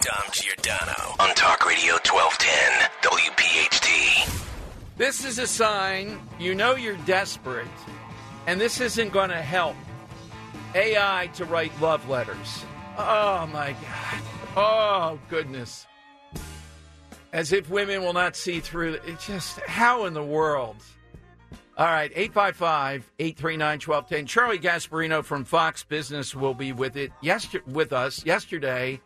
Dom Giordano on Talk Radio 1210 WPHT. This is a sign you know you're desperate, and this isn't going to help AI to write love letters. Oh my God. Oh, goodness. As if women will not see through it. Just, how in the world? All right, 855 839 1210. Charlie Gasparino from Fox Business will be with it yester- with us yesterday.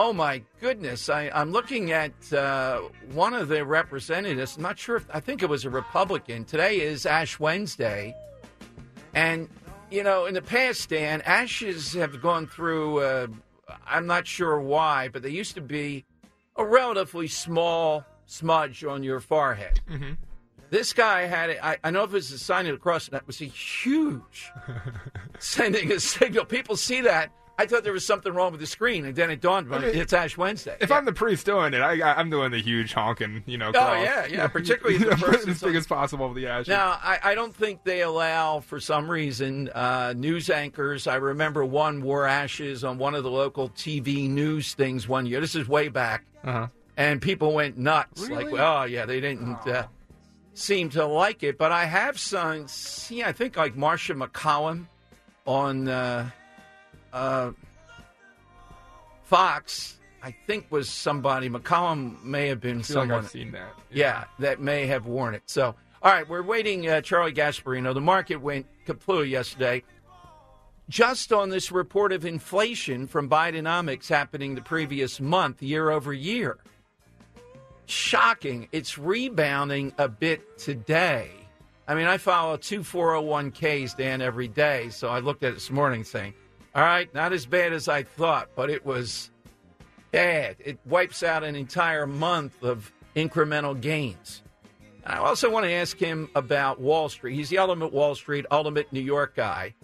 Oh my goodness! I, I'm looking at uh, one of the representatives. I'm not sure if I think it was a Republican. Today is Ash Wednesday, and you know, in the past, Dan, ashes have gone through. Uh, I'm not sure why, but they used to be a relatively small smudge on your forehead. This guy had it. I, I know if it's a sign of the cross, that was a huge sending a signal. People see that. I thought there was something wrong with the screen, and then it dawned on me it's Ash Wednesday. If I'm the priest doing it, I, I'm doing the huge honking, you know. Oh, yeah, yeah, particularly the person- as big as possible with the ashes. Now, I, I don't think they allow, for some reason, uh, news anchors. I remember one wore ashes on one of the local TV news things one year. This is way back. Uh-huh. And people went nuts. Like, oh, yeah, they didn't uh, seem to like it. But I have some, see, I think like Martha MacCallum on uh, uh, Fox, I think was somebody. MacCallum may have been I feel like someone. I've seen that. Yeah, that may have worn it. So, all right, we're waiting. Uh, Charlie Gasparino. The market went kaput yesterday, just on this report of inflation from Bidenomics happening the previous month, year over year. Shocking. It's rebounding a bit today. I mean, I follow two 401ks, Dan, every day. So I looked at it this morning saying, all right, not as bad as I thought, but it was bad. It wipes out an entire month of incremental gains. I also want to ask him about Wall Street. He's the ultimate Wall Street, ultimate New York guy,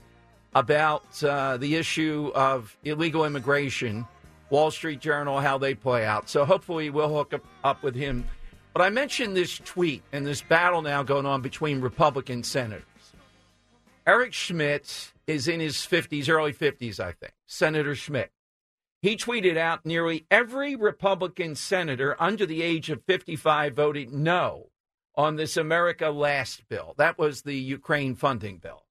about uh, the issue of illegal immigration, Wall Street Journal, how they play out. So hopefully we'll hook up, up with him. But I mentioned this tweet and this battle now going on between Republican senators. Eric Schmitt is in his 50s, early 50s, I think. Senator Schmitt. He tweeted out nearly every Republican senator under the age of 55 voted no on this America Last bill. That was the Ukraine funding bill.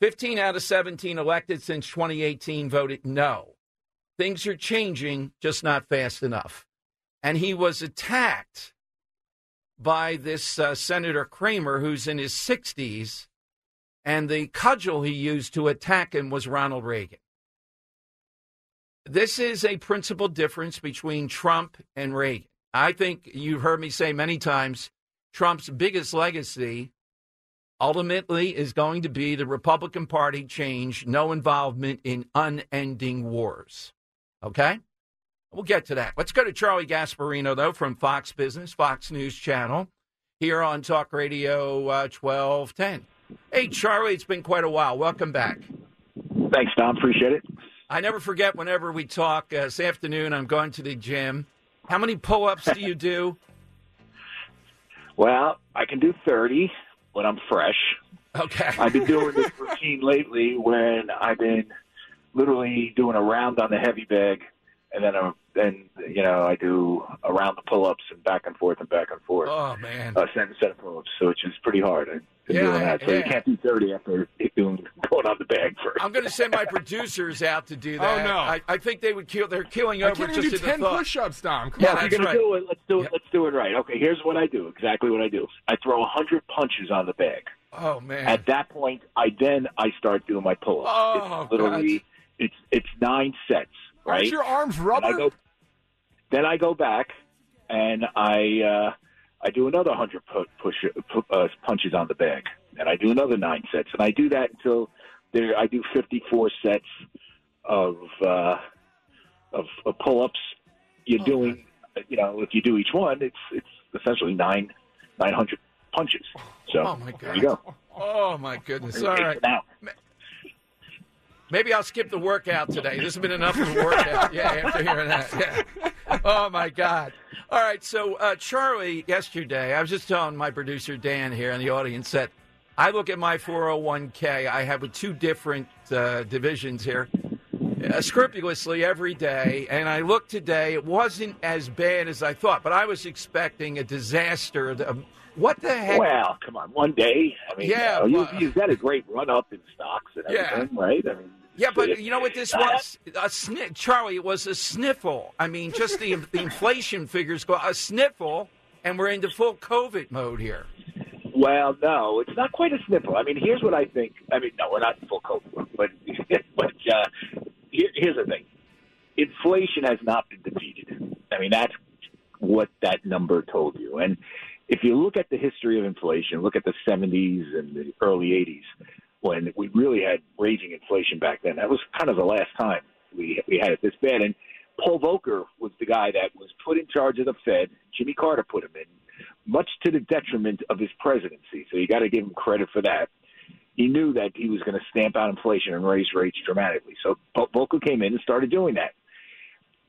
15 out of 17 elected since 2018 voted no. Things are changing, just not fast enough. And he was attacked by this uh, Senator Cramer, who's in his 60s, and the cudgel he used to attack him was Ronald Reagan. This is a principal difference between Trump and Reagan. I think you've heard me say many times Trump's biggest legacy ultimately is going to be the Republican Party change, no involvement in unending wars. Okay? We'll get to that. Let's go to Charlie Gasparino, though, from Fox Business, Fox News Channel, here on Talk Radio uh, 1210. Hey, Charlie, it's been quite a while. Welcome back. Thanks, Dom. Appreciate it. I never forget whenever we talk. Uh, this afternoon, I'm going to the gym. How many pull ups do you do? Well, I can do 30 when I'm fresh. Okay. I've been doing this routine lately when I've been literally doing a round on the heavy bag and then a, then you know, I do around the pull-ups and back and forth and back and forth. Oh man. Uh, set, set of pull-ups, so which is pretty hard. To Yeah, doing that. So you can't do 30 after doing going on the bag first. I'm going to send my producers out to do that. Oh, no. I, I think they would kill. They're killing I over can't just do ten push-ups, Dom. Come Yeah, on, if you're gonna do it, let's do it. Yeah. Let's do it right. Okay, here's what I do. Exactly what I do. I throw 100 punches on the bag. Oh man. At that point, I then I start doing my pull-ups. Oh, it's literally it's it's nine sets, right? Aren't your arms And rubber? I go, then I go back and I uh, I do another hundred pu- push pu- uh, punches on the bag, and I do another nine sets, and I do that until there. I do fifty four sets of uh, of, of pull ups. You're doing, you know, if you do each one, it's it's essentially nine nine hundred punches. So Oh, my there you go. oh my goodness. All right. Maybe I'll skip the workout today. This has been enough of a workout. Yeah, after hearing that. Yeah. Oh my God. All right. So uh, Charlie, yesterday, I was just telling my producer Dan here in the audience that I look at my 401k. I have two different uh, divisions here. Uh, scrupulously every day, and I looked today. It wasn't as bad as I thought, but I was expecting a disaster. Um, What the heck? Well, come on, one day. I mean, Yeah, you, know, but- you, you've got a great run up in stocks and Yeah. right? I mean, Yeah, but you know what this was? A sniff, Charlie. It was a sniffle. I mean, just the, the inflation figures go a sniffle, and we're into full COVID mode here. Well, no, it's not quite a sniffle. I mean, here's what I think. I mean, no, we're not in full COVID, but but uh, here, here's the thing: inflation has not been defeated. I mean, that's what that number told you. And if you look at the history of inflation, look at the 70s and the early 80s, when we really had raging inflation back then. That was kind of the last time we we had it this bad. And Paul Volcker was the guy that was put in charge of the Fed. Jimmy Carter put him in, much to the detriment of his presidency. So you got to give him credit for that. He knew that he was going to stamp out inflation and raise rates dramatically. So Volcker came in and started doing that.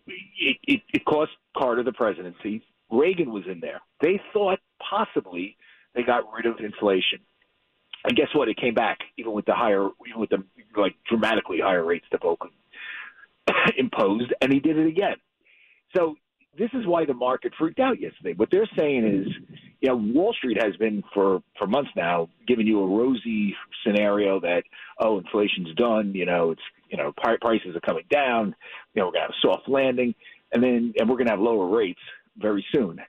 It, it, it cost Carter the presidency. Reagan was in there. They thought possibly they got rid of inflation. And guess what? It came back, even with the higher, even with the like dramatically higher rates that Volcker imposed, and he did it again. So this is why the market freaked out yesterday. What they're saying is, you know, Wall Street has been for for months now giving you a rosy scenario that oh, inflation's done. You know, it's you know prices are coming down. You know, we're gonna have a soft landing, and then and we're gonna have lower rates very soon,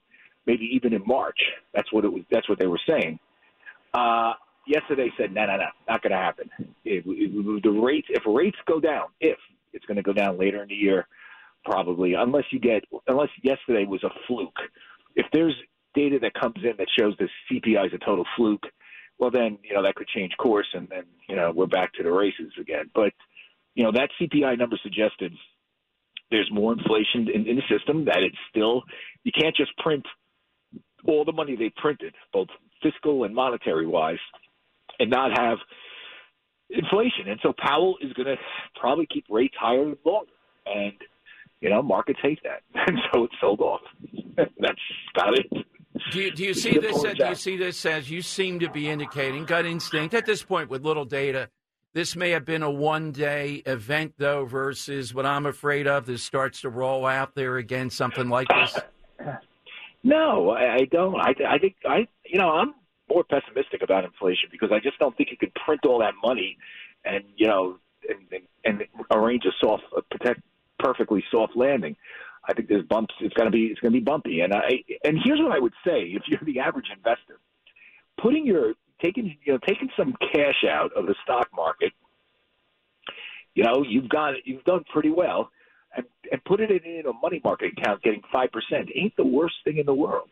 maybe even in March. That's what it was. That's what they were saying. Uh, yesterday said, no, no, no, not going to happen. It, it, the rates, if rates go down, if it's going to go down later in the year, probably, unless you get, unless yesterday was a fluke. If there's data that comes in that shows the CPI is a total fluke, well, then, you know, that could change course and then, you know, we're back to the races again. But, you know, that CPI number suggested there's more inflation in, in the system, that it's still, you can't just print all the money they printed, both fiscal and monetary wise, and not have inflation. And so Powell is going to probably keep rates higher longer. And, you know, markets hate that. And so it's sold off. That's about it. Do you, do you see this? as Do you see this as you seem to be indicating gut instinct at this point with little data? This may have been a one-day event, though, versus what I'm afraid of. This starts to roll out there again, something like this. No, I, I don't. I, I think I, you know, I'm more pessimistic about inflation because I just don't think you can print all that money and you know and, and, arrange a soft, a protect, perfectly soft landing. I think there's bumps. It's to be it's to be bumpy. And I and here's what I would say: if you're the average investor, putting your taking you know taking some cash out of the stock market, you know you've got you've done pretty well and, and put it in a money market account getting 5% ain't the worst thing in the world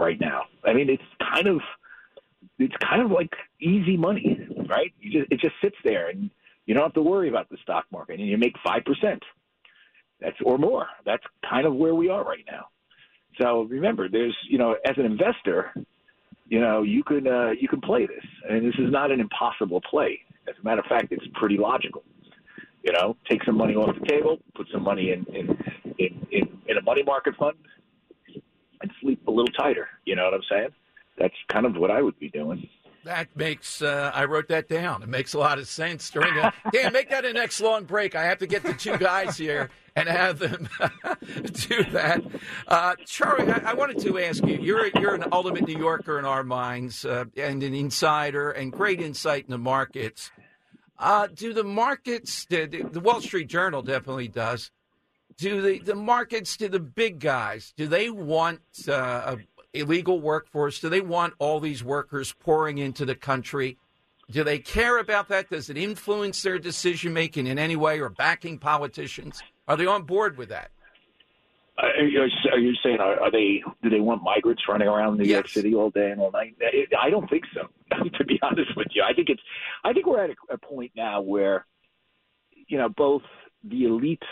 right now. I mean, it's kind of, it's kind of like easy money, right? You just, it just sits there and you don't have to worry about the stock market and you make 5%. That's, or more. That's kind of where we are right now. So remember, there's, you know, as an investor, you know, you can, uh, you can play this and this is not an impossible play. As a matter of fact, it's pretty logical you know, take some money off the table, put some money in in in, in, in a money market fund, and sleep a little tighter. You know what I'm saying? That's kind of what I would be doing. That makes, uh, I wrote that down. It makes a lot of sense during Dan, make that a next long break. I have to get the two guys here and have them do that. Uh, Charlie, I, I, wanted to ask you, you're, you're an ultimate New Yorker in our minds uh, and an insider and great insight in the markets. Uh, do the markets, the Wall Street Journal definitely does, do the, the markets, do the big guys, do they want uh, illegal workforce? Do they want all these workers pouring into the country? Do they care about that? Does it influence their decision making in any way or backing politicians? Are they on board with that? Are you, are you saying are, are, they? Do they want migrants running around New yes. York City all day and all night? I don't think so. to be honest with you, I think it's. I think we're at a, a point now where, you know, both the elite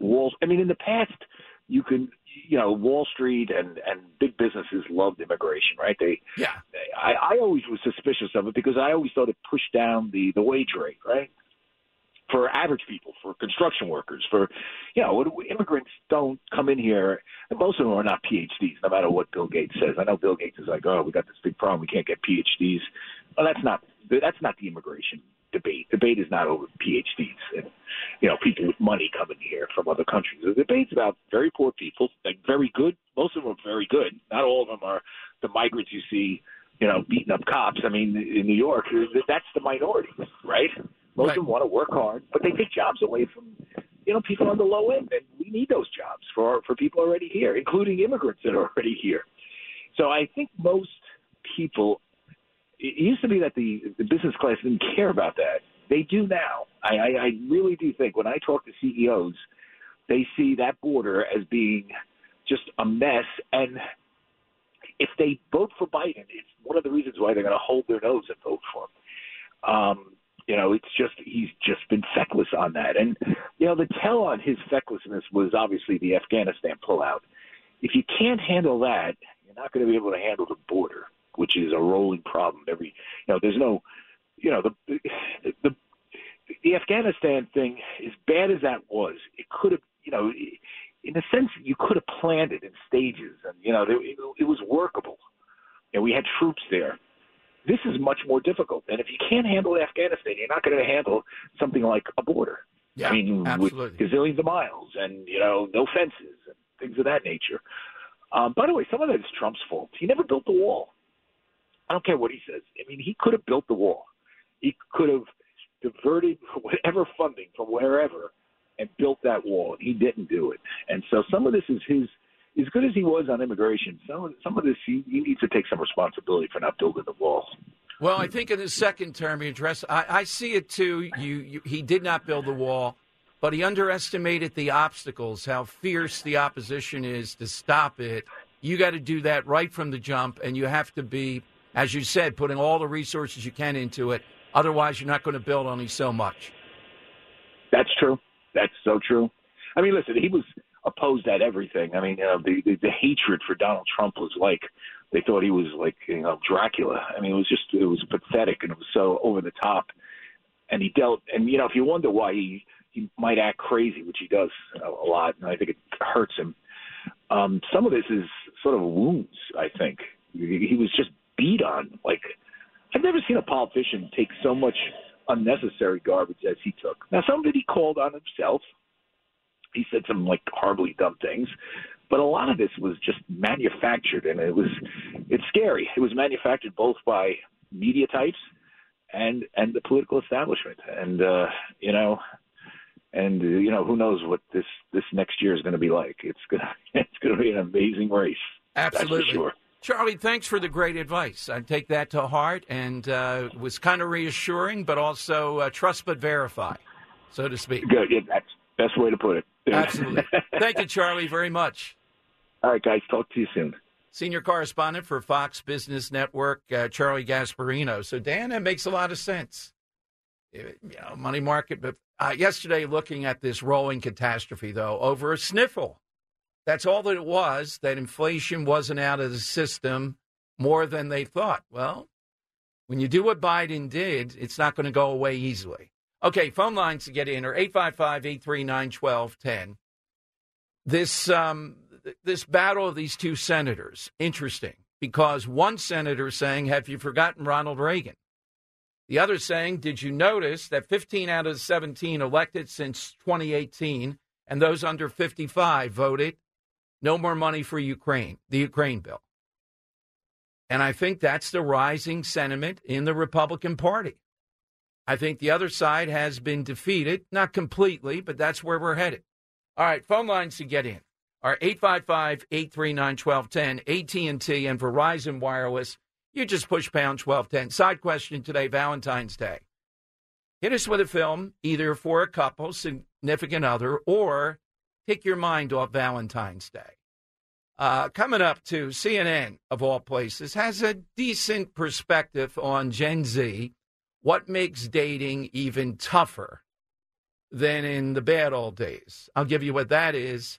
walls. I mean, in the past, you can you know Wall Street and and big businesses loved immigration, right? They yeah. They, I I always was suspicious of it because I always thought it pushed down the the wage rate, right? For average people, for construction workers, for you know, immigrants don't come in here, and most of them are not PhDs, no matter what Bill Gates says. I know Bill Gates is like, oh, we got this big problem, we can't get PhDs. Well, that's not that's not the immigration debate. Debate is not over PhDs and you know people with money coming here from other countries. The debate's about very poor people, like very good. Most of them are very good. Not all of them are the migrants you see, you know, beating up cops. I mean, in New York, that's the minority, right? Most right. of them want to work hard, but they take jobs away from you know people on the low end, and we need those jobs for for people already here, including immigrants that are already here. So I think most people it used to be that the the business class didn't care about that. They do now. I, I, I really do think when I talk to CEOs, they see that border as being just a mess. And if they vote for Biden, it's one of the reasons why they're going to hold their nose and vote for him. Um, you know, it's just he's just been feckless on that. And you know, the tell on his fecklessness was obviously the Afghanistan pullout. If you can't handle that, you're not going to be able to handle the border which is a rolling problem. Every you know, there's no, you know, the the the, the Afghanistan thing, as bad as that was, it could have, you know, in a sense, you could have planned it in stages, and you know, it, it was workable. And we had troops there. This is much more difficult, and if you can't handle Afghanistan, you're not going to handle something like a border. Yeah, I mean, absolutely. with gazillions of miles, and you know, no fences and things of that nature. Um, by the way, some of that is Trump's fault. He never built the wall. I don't care what he says. I mean, he could have built the wall. He could have diverted whatever funding from wherever and built that wall. He didn't do it. And so some of this is his as good as he was on immigration, some some of this he, he needs to take some responsibility for not building the wall. Well, I think in his second term, he addressed. I, I see it too. You, you, he did not build the wall, but he underestimated the obstacles. How fierce the opposition is to stop it. You got to do that right from the jump, and you have to be as you said, putting all the resources you can into it. Otherwise, you're not going to build only so much. That's true. That's so true. I mean, listen, he was opposed at everything. I mean, uh, the, the the hatred for Donald Trump was like they thought he was like you know Dracula. I mean, it was just it was pathetic and it was so over the top. And he dealt, and you know, if you wonder why he he might act crazy, which he does a, a lot, and I think it hurts him. Um, some of this is sort of wounds. I think he, he was just beat on. Like, I've never seen a politician take so much unnecessary garbage as he took. Now, some of it he called on himself. He said some like horribly dumb things, but a lot of this was just manufactured, and it was it's scary. It was manufactured both by media types and and the political establishment, and uh, you know, and uh, you know who knows what this this next year is going to be like. It's gonna it's going to be an amazing race. Absolutely. sure. Charlie, thanks for the great advice. I take that to heart and uh, was kind of reassuring, but also uh, trust but verify, so to speak. Good. Yeah, that's best way to put it. Absolutely. Thank you, Charlie, very much. All right, guys. Talk to you soon. Senior correspondent for Fox Business Network, uh, Charlie Gasparino. So, Dan, that makes a lot of sense. You know, money market. But uh, yesterday, looking at this rolling catastrophe, though, over a sniffle that's all that it was, that inflation wasn't out of the system more than they thought. Well, when you do what Biden did, it's not going to go away easily. Okay, phone lines to get in are 855 839 1210. This, um, this battle of these two senators, interesting. because one senator saying, Have you forgotten Ronald Reagan? The other saying, Did you notice that 15 out of the 17 elected since 2018 and those under 55 voted no more money for Ukraine, the Ukraine bill? And I think that's the rising sentiment in the Republican Party. I think the other side has been defeated, not completely, but that's where we're headed. All right, phone lines to get in are 855-839-1210, AT&T and Verizon Wireless. You just push pound 1210. Side question today, Valentine's Day. Hit us with a film, either for a couple, significant other, or take your mind off Valentine's Day. Uh, coming up to CNN, of all places, has a decent perspective on Gen Z. What makes dating even tougher than in the bad old days? I'll give you what that is,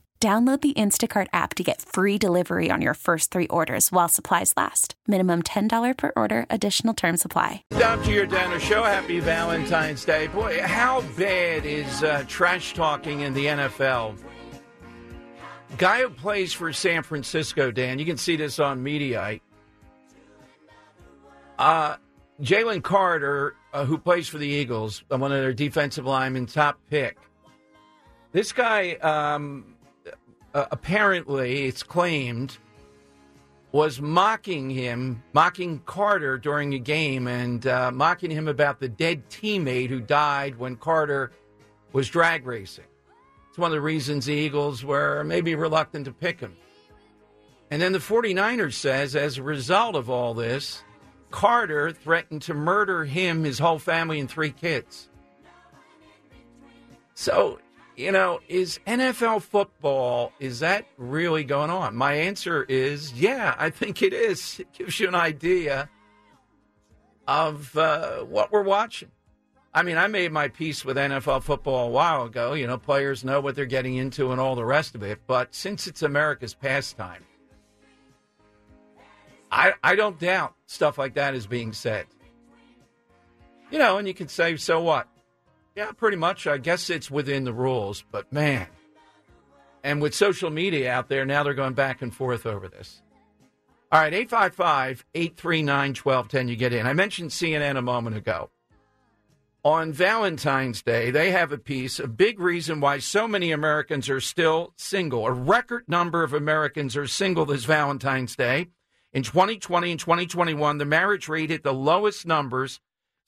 Download the Instacart app to get free delivery on your first three orders while supplies last. Minimum $10 per order, additional term supply. Down to your dinner show. Happy Valentine's Day. Boy, how bad is uh, trash talking in the NFL? Guy who plays for San Francisco, Dan, you can see this on Mediaite. Uh, Jalen Carter, uh, who plays for the Eagles, one of their defensive linemen, top pick. This guy, um, uh, apparently, it's claimed, was mocking him, mocking Carter during a game, and uh, mocking him about the dead teammate who died when Carter was drag racing. It's one of the reasons the Eagles were maybe reluctant to pick him. And then the 49ers says, as a result of all this, Carter threatened to murder him, his whole family, and three kids. So you know, is NFL football, is that really going on? My answer is yeah, I think it is. It gives you an idea of uh, what we're watching. I mean, I made my peace with NFL football a while ago. You know, players know what they're getting into and all the rest of it. But since it's America's pastime, I, I don't doubt stuff like that is being said. You know, and you can say, so what? Yeah, pretty much. I guess it's within the rules, but man. And with social media out there, now they're going back and forth over this. All right, 855 839 1210, you get in. I mentioned CNN a moment ago. On Valentine's Day, they have a piece, a big reason why so many Americans are still single. A record number of Americans are single this Valentine's Day. In 2020 and 2021, the marriage rate hit the lowest numbers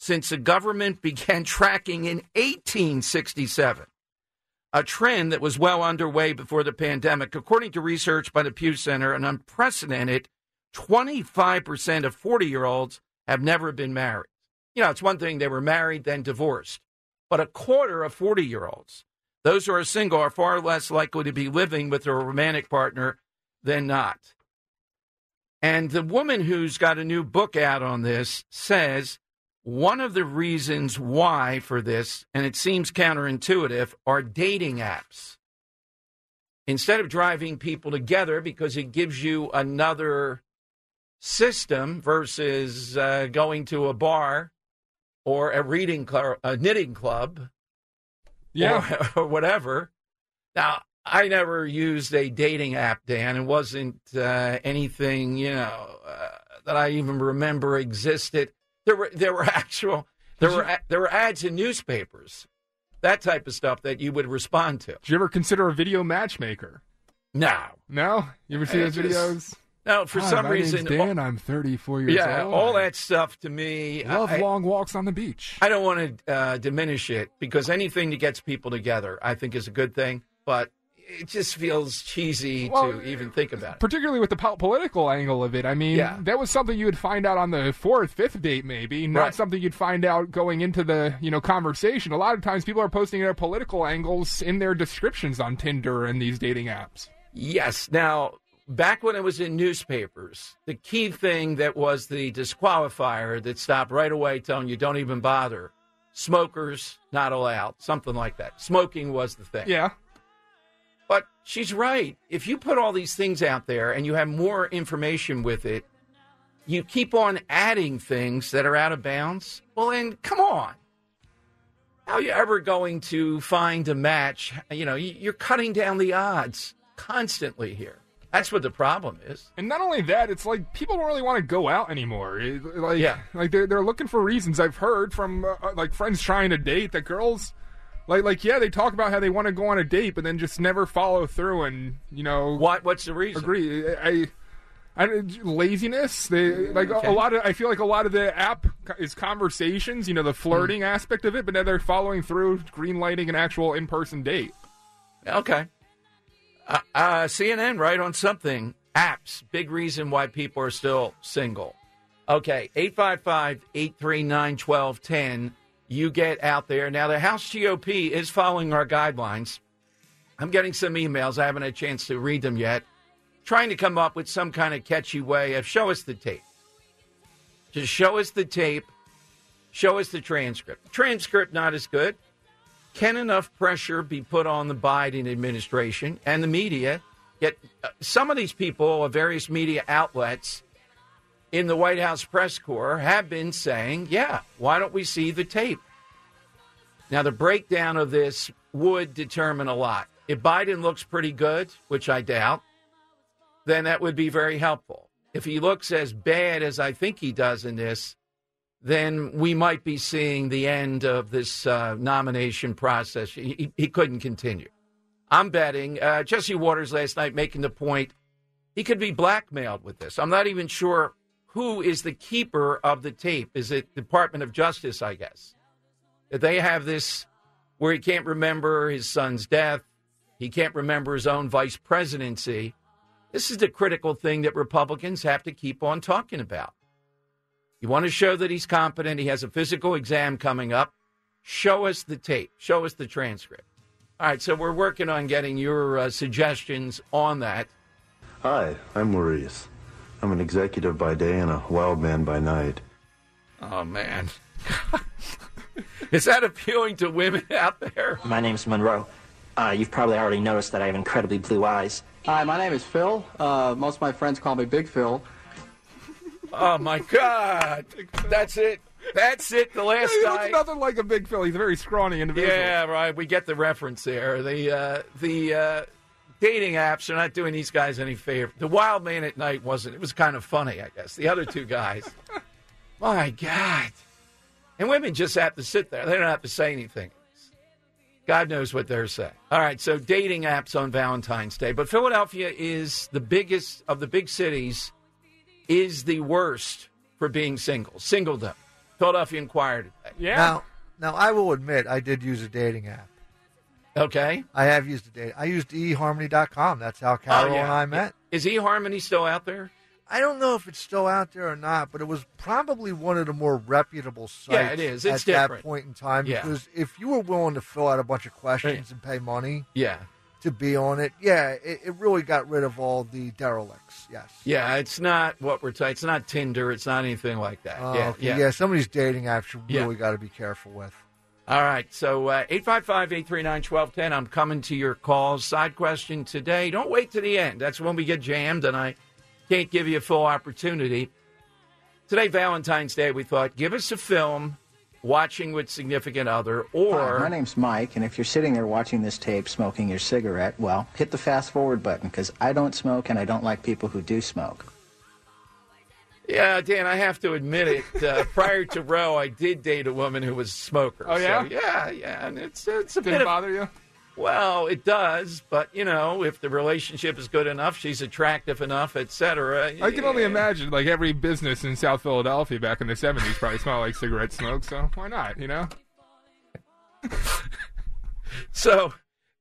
since the government began tracking in 1867, a trend that was well underway before the pandemic. According to research by the Pew Center, an unprecedented 25% of 40 year olds have never been married. You know, it's one thing they were married, then divorced, but a quarter of 40 year olds, those who are single, are far less likely to be living with a romantic partner than not. And the woman who's got a new book out on this says one of the reasons why for this, and it seems counterintuitive, are dating apps. instead of driving people together because it gives you another system versus uh, going to a bar or a reading club, a knitting club, Yeah. or, or whatever. Now, I never used a dating app, Dan. It wasn't uh, anything, you know, uh, that I even remember existed. There were there were actual there were there were ads in newspapers, that type of stuff that you would respond to. Did you ever consider a video matchmaker? No, No? You ever see I those just- videos? no. For Hi, some my name's reason, Dan, I'm 34 years yeah, old. all that stuff to me. Love I, long walks on the beach. I don't want to uh, diminish it because anything that gets people together, I think, is a good thing. But it just feels cheesy Well, to even think about it. Particularly with the po- political angle of it. I mean, Yeah. that was something you would find out on the fourth, fifth date, maybe, not Right. something you'd find out going into the you know conversation. A lot of times, people are posting their political angles in their descriptions on Tinder and these dating apps. Yes. Now, back when it was in newspapers, the key thing that was the disqualifier that stopped right away telling you don't even bother. Smokers not allowed, something like that. Smoking was the thing. Yeah. She's right. If you put all these things out there and you have more information with it, you keep on adding things that are out of bounds. Well, then come on. How are you ever going to find a match? You know, you- you're cutting down the odds constantly here. That's what the problem is. And not only that, it's like people don't really want to go out anymore. Like, Yeah. like they're they're looking for reasons. I've heard from uh, like friends trying to date that girls, like like yeah, they talk about how they want to go on a date, but then just never follow through. And you know, what what's the reason? Agree. I. I, laziness. They like a- Okay. a lot of. I feel like a lot of the app is conversations. You know, the flirting Hmm. aspect of it, but now they're following through, green lighting an actual in person date. Okay. Uh, uh, CNN, right on something. Apps, big reason why people are still single. Okay, 855 839 1210. You get out there. Now, the House GOP is following our guidelines. I'm getting some emails. I haven't had a chance to read them yet. Trying to come up with some kind of catchy way of show us the tape. Just show us the tape. Show us the transcript. Transcript not as good. Can enough pressure be put on the Biden administration and the media? Yet uh, some of these people of various media outlets in the White House press corps have been saying, yeah, why don't we see the tape? Now, the breakdown of this would determine a lot. If Biden looks pretty good, which I doubt, then that would be very helpful. If he looks as bad as I think he does in this, then we might be seeing the end of this uh, nomination process. He, he- couldn't continue. I'm betting uh, Jesse Watters last night making the point he could be blackmailed with this. I'm not even sure who is the keeper of the tape. Is it Department of Justice? I guess that they have this where he can't remember his son's death. He can't remember his own vice presidency. This is the critical thing that Republicans have to keep on talking about. You want to show that he's competent. He has a physical exam coming up. Show us the tape. Show us the transcript. All right, so we're working on getting your uh, suggestions on that. Hi, I'm Maurice. I'm an executive by day and a wild man by night. Oh, man. Is that appealing to women out there? My name's Monroe. Uh, you've probably already noticed that I have incredibly blue eyes. Hi, my name is Phil. Uh, most of my friends call me Big Phil. Oh, my God. That's it. That's it. The last he guy. looks nothing like a big Phil. He's a very scrawny individual. Yeah, right. We get the reference there. The uh, the uh, dating apps are not doing these guys any favor. The Wild Man at Night wasn't. It was kind of funny, I guess. The other two guys. My God. And women just have to sit there. They don't have to say anything. God knows what they're saying. All right, so dating apps on Valentine's Day. But Philadelphia is the biggest of the big cities, is the worst for being single. Singledom. Philadelphia Inquirer today. Now, now I will admit I did use a dating app. Okay. I have used a date. I used eharmony.com. That's how oh, Carol Oh, yeah. and I met. Is eHarmony still out there? I don't know if it's still out there or not, but it was probably one of the more reputable sites Yeah, it is. It's at that point in time. Yeah. Because if you were willing to fill out a bunch of questions and pay money Yeah. to be on it, yeah, it, it really got rid of all the derelicts. Yes. Yeah, it's not what we're talking. It's not Tinder. It's not anything like that. Oh, yeah, okay. yeah. yeah. Some of these dating apps you really got to be careful with. All right, so uh, 855 839 1210. I'm coming to your calls. Side question today. Don't wait to the end. That's when we get jammed, and I can't give you a full opportunity. Today, Valentine's Day, we thought give us a film, watching with significant other, or. Hi, my name's Mike, and if you're sitting there watching this tape smoking your cigarette, well, hit the fast forward button because I don't smoke and I don't like people who do smoke. Yeah, Dan, I have to admit it. Uh, prior to Roe, I did date a woman who was a smoker. Oh, yeah? So, yeah, yeah, and it's it's a Didn't bit of, bother you? Well, it does, but you know, if the relationship is good enough, she's attractive enough, etc. I can only imagine, like every business in South Philadelphia back in the '70s probably smelled like cigarette smoke. So why not? You know. So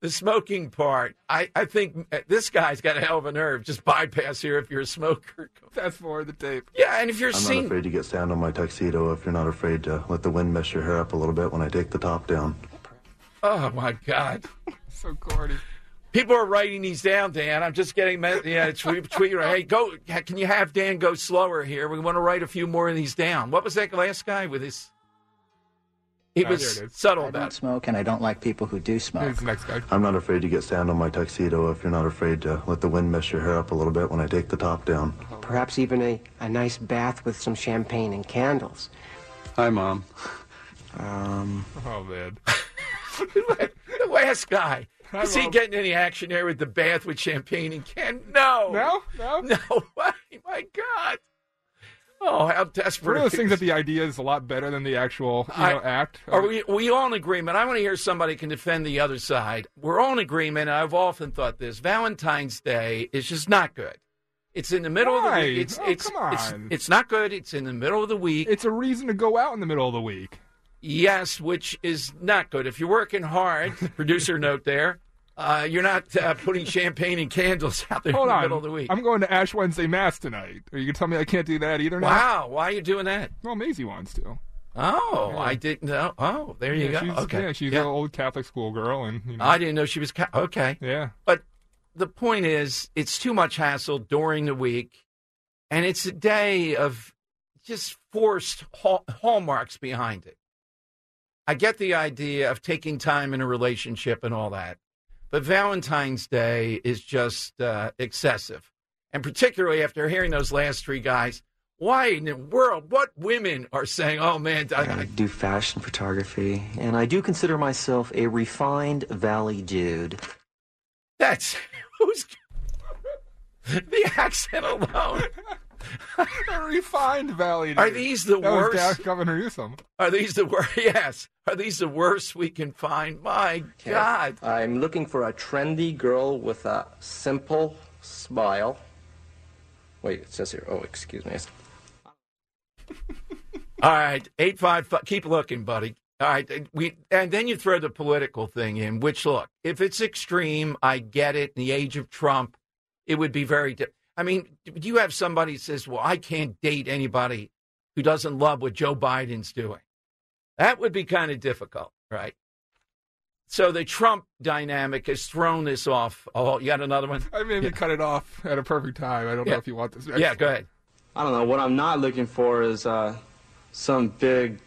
the smoking part, I, I think uh, this guy's got a hell of a nerve. Just bypass here if you're a smoker. Fast forward the tape. Yeah, and if you're I'm seen, not afraid to get sand on my tuxedo if you're not afraid to let the wind mess your hair up a little bit when I take the top down. oh my god, so corny. People are writing these down, Dan. I'm just getting, me- yeah, tweet, tweet. Hey, go. Can you have Dan go slower here? We want to write a few more of these down. What was that last guy with his? He Oh, was there it is. subtle I about don't it. smoke and I don't like people who do smoke. next guy. I'm not afraid to get sand on my tuxedo if you're not afraid to let the wind mess your hair up a little bit when I take the top down. Perhaps even a, a nice bath with some champagne and candles. Hi, Mom. Um. Oh man. the last guy. Hi, Is he Rob. getting any action there with the bath with champagne and can? No. No, no, no. way. My God. Oh, how desperate! One of those things that the idea is a lot better than the actual you know, I- act. Are we, we all in agreement? I want to hear somebody can defend the other side. We're all in agreement. and I've often thought this: Valentine's Day is just not good. It's in the middle of the week. It's Oh, it's, come it's on. it's not good. It's in the middle of the week. It's a reason to go out in the middle of the week. Yes, which is not good. If you're working hard, producer note there, uh, you're not uh, putting champagne and candles out there Hold in the on. middle of the week. I'm going to Ash Wednesday Mass tonight. Are you gonna tell me I can't do that either? Now? Wow, why are you doing that? Well, Maisie wants to. Oh, Yeah. I didn't know. Oh, there you Yeah, go. She's, okay, Yeah, she's Yeah. an old Catholic school girl, and you know. I didn't know she was ca- okay. Yeah. But the point is, it's too much hassle during the week, and it's a day of just forced hall- hallmarks behind it. I get the idea of taking time in a relationship and all that, but Valentine's Day is just uh, excessive, and particularly after hearing those last three guys. Why in the world? What women are saying? Oh man, I, I do fashion photography, and I do consider myself a refined valley dude. That's who's the accent alone. a refined valley. Are these the that worst? Dow- Governor Newsom. Are these the worst? Yes. Are these the worst we can find? My God. I'm looking for a trendy girl with a simple smile. Wait, it says here. Oh, excuse me. All right, eight five five. Keep looking, buddy. All right, we and then you throw the political thing in. Which look, if it's extreme, I get it. In the age of Trump, it would be very. Di- I mean, do you have somebody who says, "Well, I can't date anybody who doesn't love what Joe Biden's doing"? That would be kind of difficult, right? So the Trump dynamic has thrown this off. Oh, you got another one? I maybe cut it off at a perfect time. I don't Yeah. know if you want this. Next Yeah, go ahead. I don't know. What I'm not looking for is uh, some big,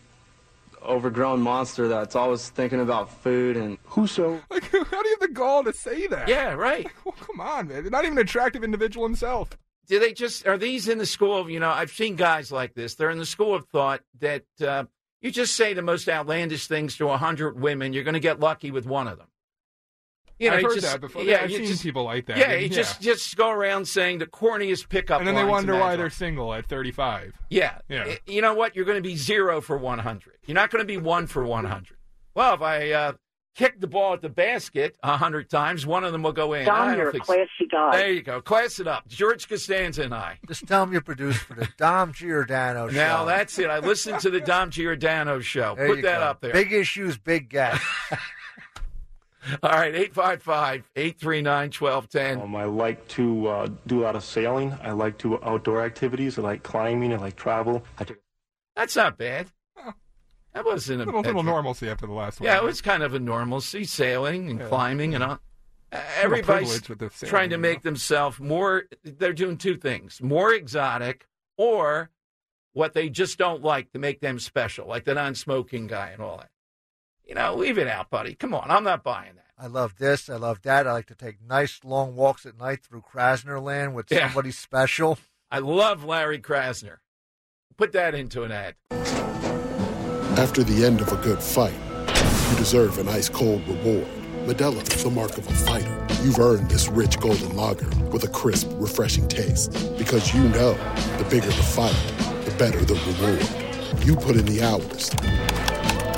overgrown monster that's always thinking about food and. Who's so? Like, how do you have the gall to say that? Yeah, right. Well, come on, man. They're Not even an attractive individual himself. do they just are these in the school of you know i've seen guys like this they're in the school of thought that uh, you just say the most outlandish things to a hundred women you're going to get lucky with one of them you know, I've heard just- that before. yeah I've seen just- people like that. yeah and- you just just go around saying the corniest pickup and then they lines wonder why they're single at 35. yeah Yeah. You know what you're going to be zero for 100 you're not going to be one for 100 well if i uh, kick the ball at the basket a hundred times one of them will go in Dom, you're a think so. classy guy. there you go class it up george costanza and i Just tell him you're produced for the Dom Giordano show. Now that's it. I listened to the Dom Giordano show. There Put that go. up there. Big issues, big gas. All right, 855 839 1210. Um, I like to uh, do a lot of sailing. I like to outdoor activities. I like climbing. I like travel. I took That's not bad. That wasn't a little, little normalcy after the last one. Yeah, it was kind of a normalcy, sailing and Yeah. climbing and all. Uh, Everybody's with the sailing, trying to you make themselves more. They're doing two things: more exotic, or what they just don't like to make them special, like the non-smoking guy and all that. You know, leave it out, buddy. Come on, I'm not buying that. I love this. I love that. I like to take nice long walks at night through Krasner land with Yeah. somebody special. I love Larry Krasner. Put that into an ad. After the end of a good fight, you deserve an ice cold reward. Modelo is the mark of a fighter. You've earned this rich golden lager with a crisp, refreshing taste. Because you know the bigger the fight, the better the reward. You put in the hours,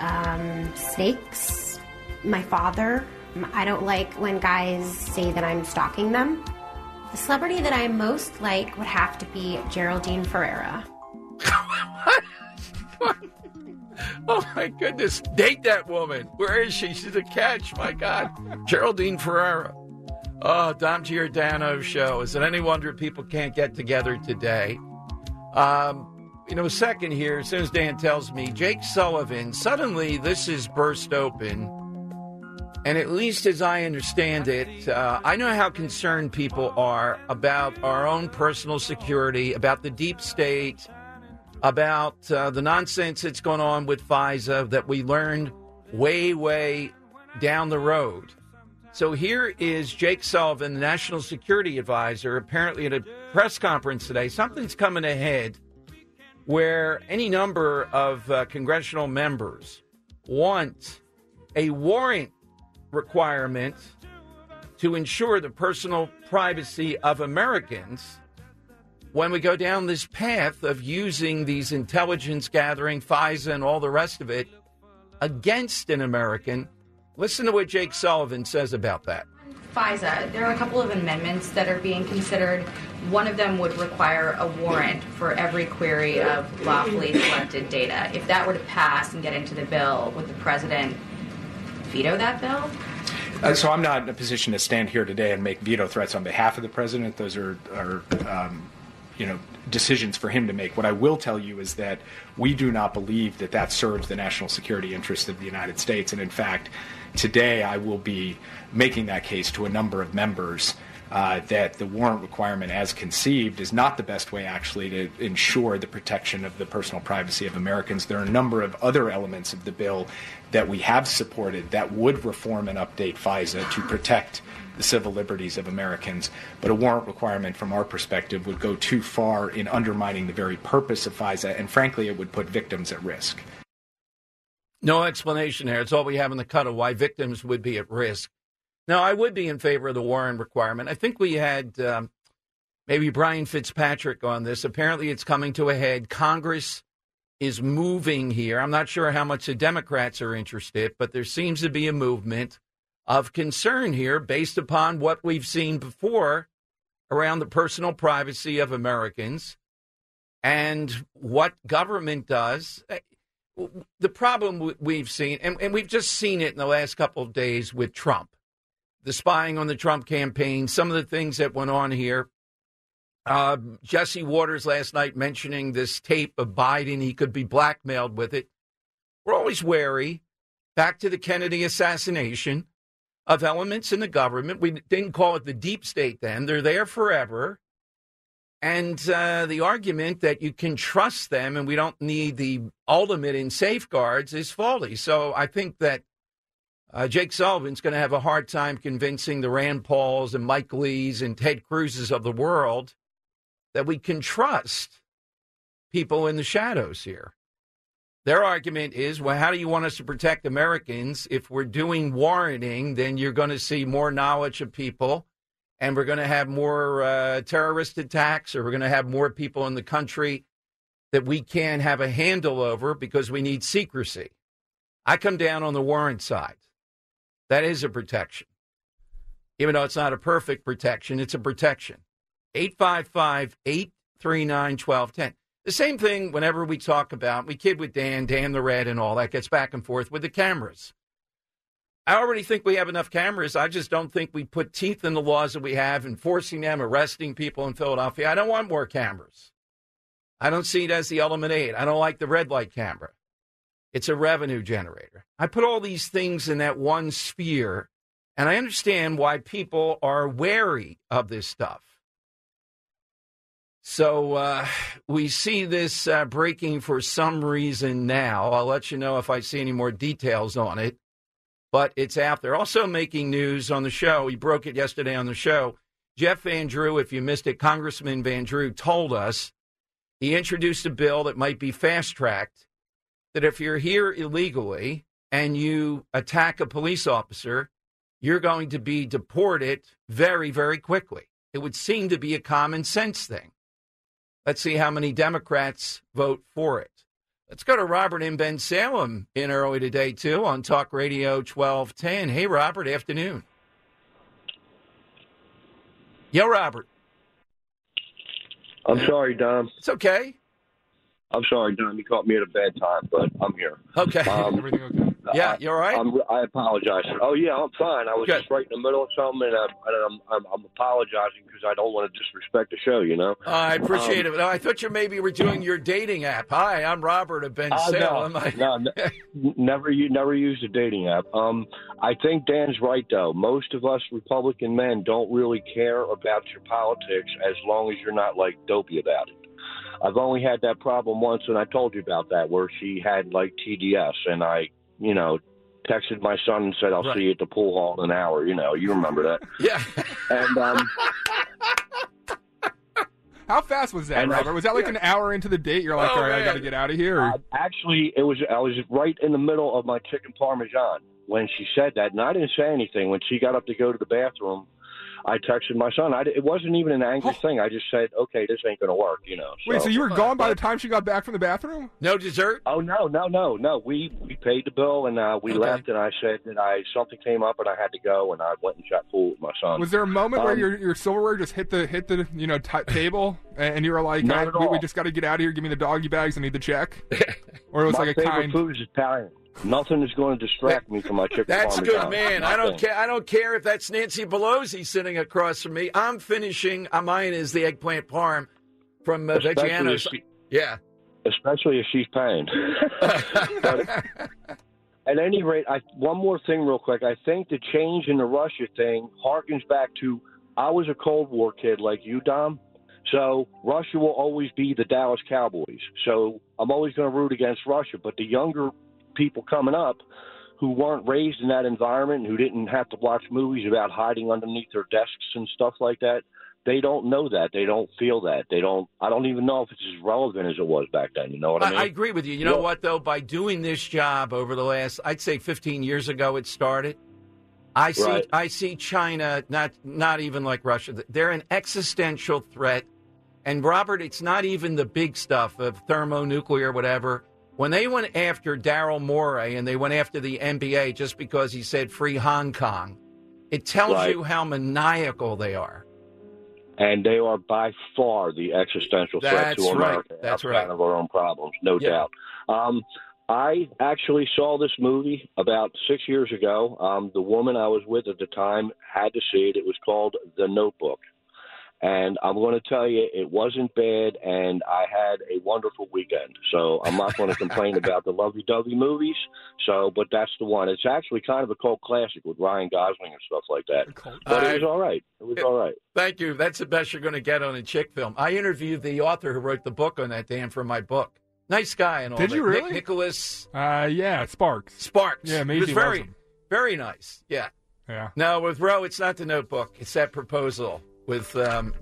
um, snakes, my father. I don't like when guys say that I'm stalking them. The celebrity that I most like would have to be Geraldine Ferraro. Oh my goodness, date that woman. Where is she? She's a catch. My God, Geraldine Ferraro. Oh, Dom Giordano show. Is it any wonder people can't get together today? Um, you know, second here, as soon as Dan tells me, Jake Sullivan, suddenly this is burst open. And at least as I understand it, uh, I know how concerned people are about our own personal security, about the deep state, about uh, the nonsense that's going on with FISA that we learned way, way down the road. So here is Jake Sullivan, the National Security Advisor, apparently at a press conference today. Something's coming ahead where any number of uh, congressional members want a warrant requirement to ensure the personal privacy of Americans when we go down this path of using these intelligence gathering, FISA, and all the rest of it against an American. Listen to what Jake Sullivan says about that. FISA, there are a couple of amendments that are being considered. One of them would require a warrant for every query of lawfully collected data. If that were to pass and get into the bill, would the president veto that bill? Uh, so I'm not in a position to stand here today and make veto threats on behalf of the president. Those are, are um, you know, decisions for him to make. What I will tell you is that we do not believe that that serves the national security interest of the United States. And in fact, today I will be making that case to a number of members. Uh, that the warrant requirement, as conceived, is not the best way actually to ensure the protection of the personal privacy of Americans. There are a number of other elements of the bill that we have supported that would reform and update FISA to protect the civil liberties of Americans. But a warrant requirement, from our perspective, would go too far in undermining the very purpose of FISA, and frankly, it would put victims at risk. No explanation there. It's all we have in the cut of why victims would be at risk. Now, I would be in favor of the warrant requirement. I think we had um, maybe Brian Fitzpatrick on this. Apparently, it's coming to a head. Congress is moving here. I'm not sure how much the Democrats are interested, but there seems to be a movement of concern here based upon what we've seen before around the personal privacy of Americans and what government does. The problem we've seen, and, and we've just seen it in the last couple of days with Trump, the spying on the Trump campaign, some of the things that went on here. Uh, Jesse Watters last night mentioning this tape of Biden, he could be blackmailed with it. We're always wary. Back to the Kennedy assassination of elements in the government. We didn't call it the deep state then. They're there forever. And uh, the argument that you can trust them and we don't need the ultimate in safeguards is faulty. So I think that uh, Jake Sullivan's going to have a hard time convincing the Rand Pauls and Mike Lees and Ted Cruzes of the world that we can trust people in the shadows here. Their argument is, well, how do you want us to protect Americans? If we're doing warranting, then you're going to see more knowledge of people and we're going to have more uh, terrorist attacks or we're going to have more people in the country that we can't have a handle over because we need secrecy. I come down on the warrant side. That is a protection. Even though it's not a perfect protection, it's a protection. 855 839 1210. The same thing whenever we talk about, we kid with Dan, Dan the Red, and all that gets back and forth with the cameras. I already think we have enough cameras. I just don't think we put teeth in the laws that we have, enforcing them, arresting people in Philadelphia. I don't want more cameras. I don't see it as the element eight. I don't like the red light camera. It's a revenue generator. I put all these things in that one sphere, and I understand why people are wary of this stuff. So uh, we see this uh, breaking for some reason now. I'll let you know if I see any more details on it, but it's out there. Also making news on the show. He broke it yesterday on the show. Jeff Van Drew, if you missed it, Congressman Van Drew told us he introduced a bill that might be fast tracked that if you're here illegally and you attack a police officer, you're going to be deported very, very quickly. It would seem to be a common sense thing. Let's see how many Democrats vote for it. Let's go to Robert and Bensalem in early today, too, on Talk Radio 1210. Hey, Robert, afternoon. Yo, Robert. I'm sorry, Dom. It's okay. I'm sorry, Dom. You caught me at a bad time, but I'm here. Okay. Um, Everything okay? Yeah, you all right? I'm, I apologize. Oh yeah, I'm fine. I was Good. just right in the middle of something, and, I, and I'm, I'm I'm apologizing because I don't want to disrespect the show. You know. I appreciate Um, it. I thought you maybe were doing your dating app. Hi, I'm Robert of Ben Uh, Salem. no, I- no, n- never you never used a dating app. Um, I think Dan's right though. Most of us Republican men don't really care about your politics as long as you're not like dopey about it. I've only had that problem once, and I told you about that, where she had like TDS, and I, you know, texted my son and said, "I'll Right. see you at the pool hall in an hour." You know, you remember that. Yeah. And um, How fast was that, And I- Robert? Was that like yeah. an hour into the date? You're like, Oh, all right, I got to get out of here. Uh, actually, it was I was right in the middle of my chicken parmesan when she said that, and I didn't say anything. When she got up to go to the bathroom, I texted my son. I, it wasn't even an angry thing. I just said, "Okay, this ain't going to work," you know. Wait, so you were gone by the time she got back from the bathroom? No dessert? Oh no, no, no, no. We we paid the bill and uh, we Okay. left. And I said that I something came up and I had to go, and I went and shot pool with my son. Was there a moment where Um, your your silverware just hit the hit the you know t- table and and you were like, Not I, we, we just got to get out of here. Give me the doggy bags. I need the check. Or it was my like a kind. food is Italian. Nothing is going to distract me from my chicken That's good, man. I don't care. I don't care if that's Nancy Pelosi sitting across from me. I'm finishing. Uh, mine is the eggplant parm from uh, Especially Maggiano's. if she- Yeah. especially if she's paying. But at any rate, I, one more thing, real quick. I think the change in the Russia thing harkens back to I was a Cold War kid like you, Dom. So Russia will always be the Dallas Cowboys. So I'm always going to root against Russia. But the younger people coming up who weren't raised in that environment, who didn't have to watch movies about hiding underneath their desks and stuff like that, they don't know that. They don't feel that. They don't. I don't even know if it's as relevant as it was back then. You know what I I, mean? I agree with you. You know Yeah. what, though? By doing this job over the last, I'd say 15 years ago, it started. I see. Right. I see China not not even like Russia. They're an existential threat. And Robert, it's not even the big stuff of thermonuclear, whatever. When they went after Daryl Morey and they went after the NBA just because he said free Hong Kong, it tells Right. you how maniacal they are. and they are by far the existential threat That's to right. America. That's outside right. of our own problems, no Yeah. doubt. Um, I actually saw this movie about six years ago. Um, the woman I was with at the time had to see it. It was called The Notebook. And I'm going to tell you, it wasn't bad, and I had a wonderful weekend. So I'm not going to complain about the lovey-dovey movies. So, but that's the one. It's actually kind of a cult classic with Ryan Gosling and stuff like that. But it was all right. It was all right. Thank you. That's the best you're going to get on a chick film. I interviewed the author who wrote the book on that, Dan, for my book. Nice guy and all Did that. you Nick- really? Nicholas Uh, yeah, Sparks. Sparks. Yeah, He Maisie was very, loves very nice. Yeah. Yeah. No, with Roe, it's not the notebook. It's that proposal with um,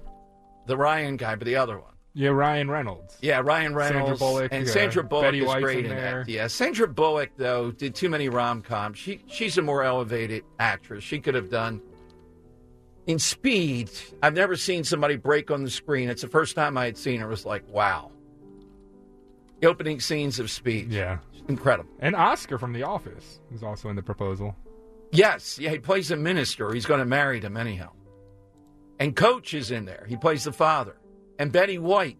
the Ryan guy, but the other one. Yeah, Ryan Reynolds. Yeah, Ryan Sandra Reynolds Bullock, and uh, Sandra Bullock Betty is White's great in in, there. that. Yeah, Sandra Bullock though did too many rom coms. She she's a more elevated actress. She could have done. In Speed, I've never seen somebody break on the screen. It's the first time I had seen her. It was like, wow. The opening scenes of Speed. Yeah. Incredible. And Oscar from The Office is also in the proposal. Yes, yeah, he plays a minister. He's going to marry them anyhow. And Coach is in there. He plays the father. And Betty White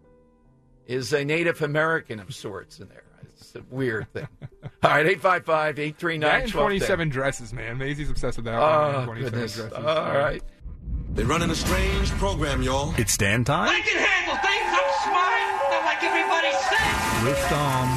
is a Native American of sorts in there. It's a weird thing. All right, 855 839 That and 27 dresses, man. Maisie's obsessed with that. Oh, one. 27 goodness. dresses. All right. They're running a strange program, y'all. It's Dan time I can handle things. With Dom.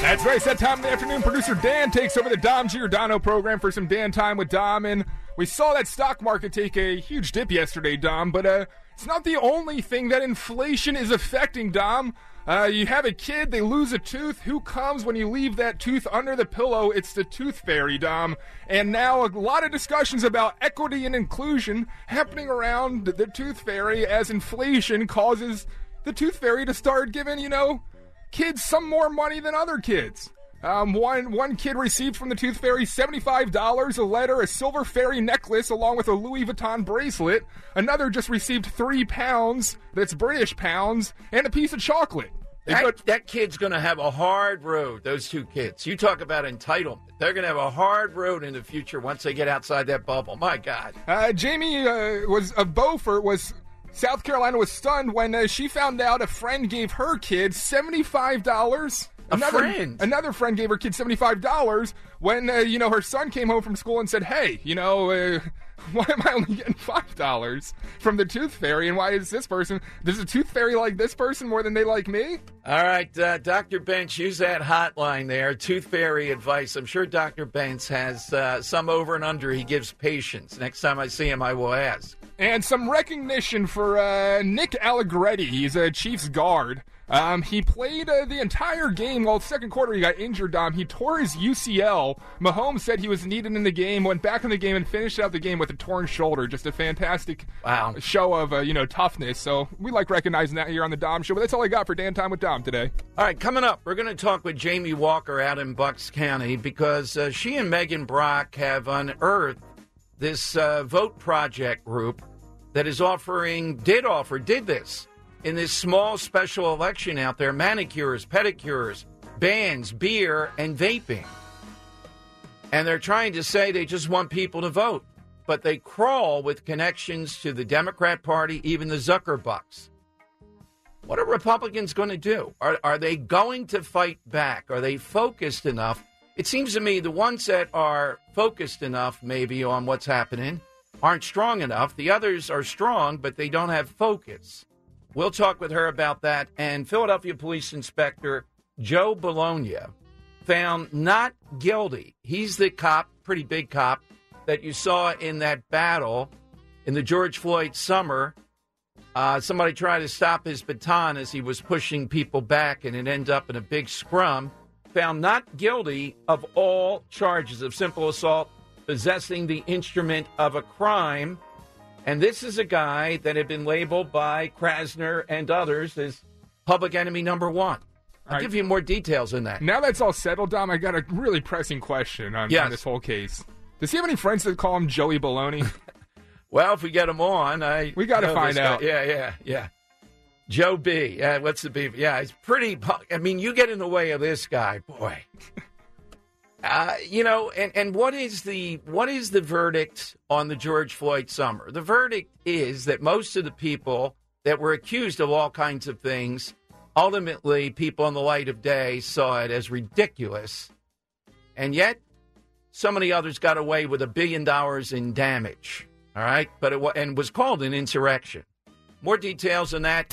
That's right. It's that time in the afternoon. Producer Dan takes over the Dom Giordano program for some Dan time with Dom. And we saw that stock market take a huge dip yesterday, Dom. But uh, it's not the only thing that inflation is affecting, Dom. Uh, you have a kid, they lose a tooth. Who comes when you leave that tooth under the pillow? It's the tooth fairy, Dom. And now a lot of discussions about equity and inclusion happening around the tooth fairy as inflation causes the tooth fairy to start giving, you know, kids some more money than other kids. Um, one one kid received from the Tooth Fairy seventy-five dollars, a letter, a silver fairy necklace, along with a Louis Vuitton bracelet. Another just received three pounds, that's British pounds, and a piece of chocolate. That, got- that kid's going to have a hard road, those two kids. You talk about entitlement. They're going to have a hard road in the future once they get outside that bubble. My God. Uh, Jamie uh, was of Beaufort was South Carolina was stunned when uh, she found out a friend gave her kid seventy five dollars. Another, friend? another friend gave her kid seventy five dollars when uh, you know her son came home from school and said, "Hey, you know, uh, why am I only getting five dollars from the Tooth Fairy? And why is this person? Does a Tooth Fairy like this person more than they like me?" All right, uh, Dr. Bench, use that hotline there. Tooth fairy advice. I'm sure Dr. Bench has uh, some over and under he gives patients. Next time I see him, I will ask. And some recognition for uh, Nick Allegretti. He's a Chiefs guard. Um, he played uh, the entire game. Well, second quarter he got injured. Um, he tore his UCL. Mahomes said he was needed in the game. Went back in the game and finished out the game with a torn shoulder. Just a fantastic wow. show of uh, you know toughness. So we like recognizing that here on the Dom Show. But that's all I got for Dan Time with Dom today. All right, coming up, we're going to talk with Jamie Walker out in Bucks County because uh, she and Megan Brock have unearthed this uh, vote project group that is offering, did offer, did this in this small special election out there manicures, pedicures, bands, beer, and vaping. And they're trying to say they just want people to vote, but they crawl with connections to the Democrat Party, even the Zuckerbucks. What are Republicans going to do? Are, are they going to fight back? Are they focused enough? It seems to me the ones that are focused enough, maybe, on what's happening, aren't strong enough. The others are strong, but they don't have focus. We'll talk with her about that. And Philadelphia Police Inspector Joe Bologna found not guilty. He's the cop, pretty big cop, that you saw in that battle in the George Floyd summer. Uh, somebody tried to stop his baton as he was pushing people back, and it ended up in a big scrum. Found not guilty of all charges of simple assault, possessing the instrument of a crime. And this is a guy that had been labeled by Krasner and others as public enemy number one. I'll right. give you more details in that. Now that's all settled, Dom. I got a really pressing question on, Yes. on this whole case. Does he have any friends that call him Joey Baloney? Well, if we get him on, I We gotta find this guy. out. Yeah, yeah, yeah. Joe B. Yeah, what's the B? Yeah, it's pretty. I mean, you get in the way of this guy, boy. Uh, you know, and, and what is the what is the verdict on the George Floyd summer? The verdict is that most of the people that were accused of all kinds of things, ultimately, people in the light of day saw it as ridiculous, and yet so many others got away with a billion dollars in damage. All right, but it and was called an insurrection. More details on that.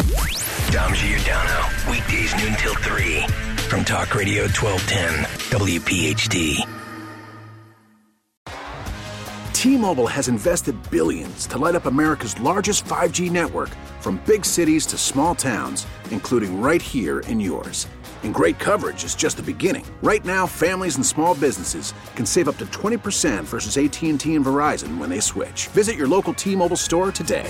Dom Giordano, weekdays noon till 3 from Talk Radio 1210, WPHT. T-Mobile has invested billions to light up America's largest 5G network from big cities to small towns, including right here in yours. And great coverage is just the beginning. Right now, families and small businesses can save up to 20% versus AT&T and Verizon when they switch. Visit your local T-Mobile store today.